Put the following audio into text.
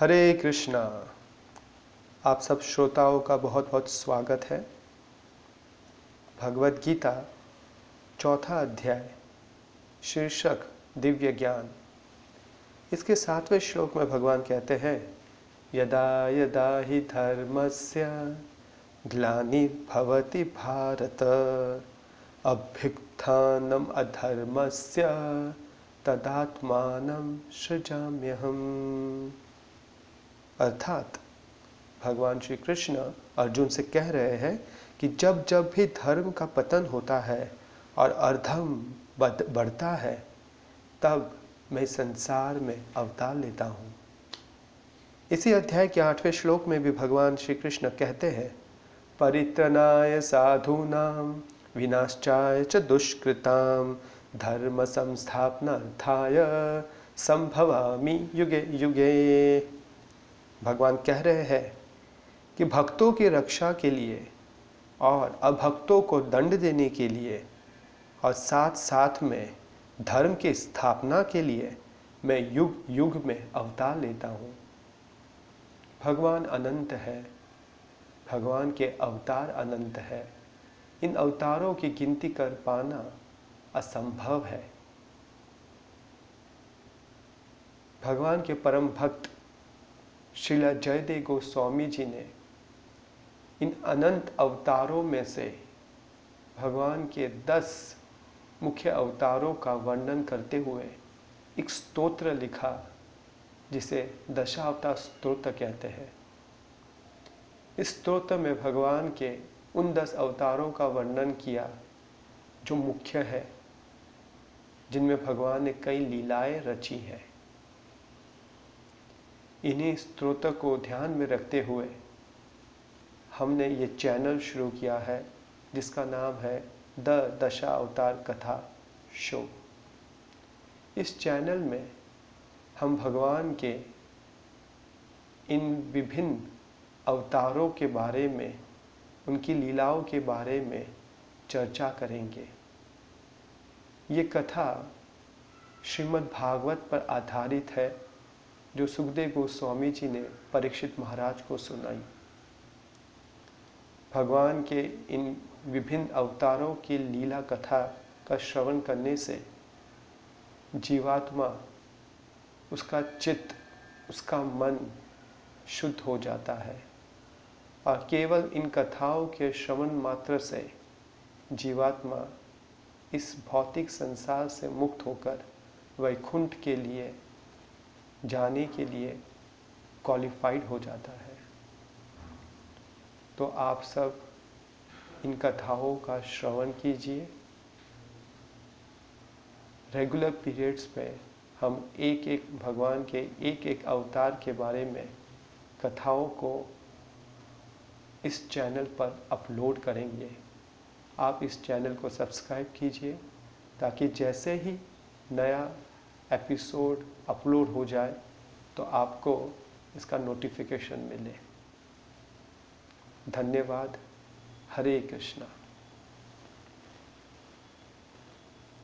हरे कृष्णा, आप सब श्रोताओं का बहुत बहुत स्वागत है। भगवत गीता, चौथा अध्याय, शीर्षक, दिव्य ज्ञान। इसके सातवें श्लोक में भगवान कहते हैं, यदा यदा ही धर्मस्य ग्लानिर्भवति भारत, अभ्युत्थानम अधर्मस्य तदात्मान सृजाम्यहम। अर्थात भगवान श्री कृष्ण अर्जुन से कह रहे हैं कि जब जब भी धर्म का पतन होता है और अधर्म बढ़ता है, तब मैं संसार में अवतार लेता हूँ। इसी अध्याय के आठवें श्लोक में भी भगवान श्री कृष्ण कहते हैं, परित्रनाय साधूनाम विनाश्चाय च दुष्कृताम धर्म संस्थापनार्थाय संभवामी युगे युगे। भगवान कह रहे हैं कि भक्तों की रक्षा के लिए और अभक्तों को दंड देने के लिए और साथ साथ में धर्म की स्थापना के लिए मैं युग युग में अवतार लेता हूँ। भगवान अनंत है। भगवान के अवतार अनंत है। इन अवतारों की गिनती कर पाना असंभव है। भगवान के परम भक्त श्रीला जयदेव गोस्वामी जी ने इन अनंत अवतारों में से भगवान के दस मुख्य अवतारों का वर्णन करते हुए एक स्तोत्र लिखा, जिसे दशावतार स्तोत्र कहते हैं। इस स्तोत्र में भगवान के उन दस अवतारों का वर्णन किया, जो मुख्य है, जिनमें भगवान ने कई लीलाएँ रची हैं। इन्हीं स्त्रोत्र को ध्यान में रखते हुए हमने ये चैनल शुरू किया है, जिसका नाम है द दशा अवतार कथा शो। इस चैनल में हम भगवान के इन विभिन्न अवतारों के बारे में, उनकी लीलाओं के बारे में चर्चा करेंगे। ये कथा श्रीमद् भागवत पर आधारित है। जो सुखदेव गोस्वामी जी ने परीक्षित महाराज को सुनाई। भगवान के इन विभिन्न अवतारों की लीला कथा का श्रवण करने से जीवात्मा, उसका चित्त, उसका मन शुद्ध हो जाता है और केवल इन कथाओं के श्रवण मात्र से जीवात्मा इस भौतिक संसार से मुक्त होकर वैकुंठ के लिए जाने के लिए क्वालिफाइड हो जाता है। तो आप सब इन कथाओं का श्रवण कीजिए। रेगुलर पीरियड्स में हम एक एक भगवान के एक एक अवतार के बारे में कथाओं को इस चैनल पर अपलोड करेंगे। आप इस चैनल को सब्सक्राइब कीजिए ताकि जैसे ही नया एपिसोड अपलोड हो जाए तो आपको इसका नोटिफिकेशन मिले। धन्यवाद। हरे कृष्णा।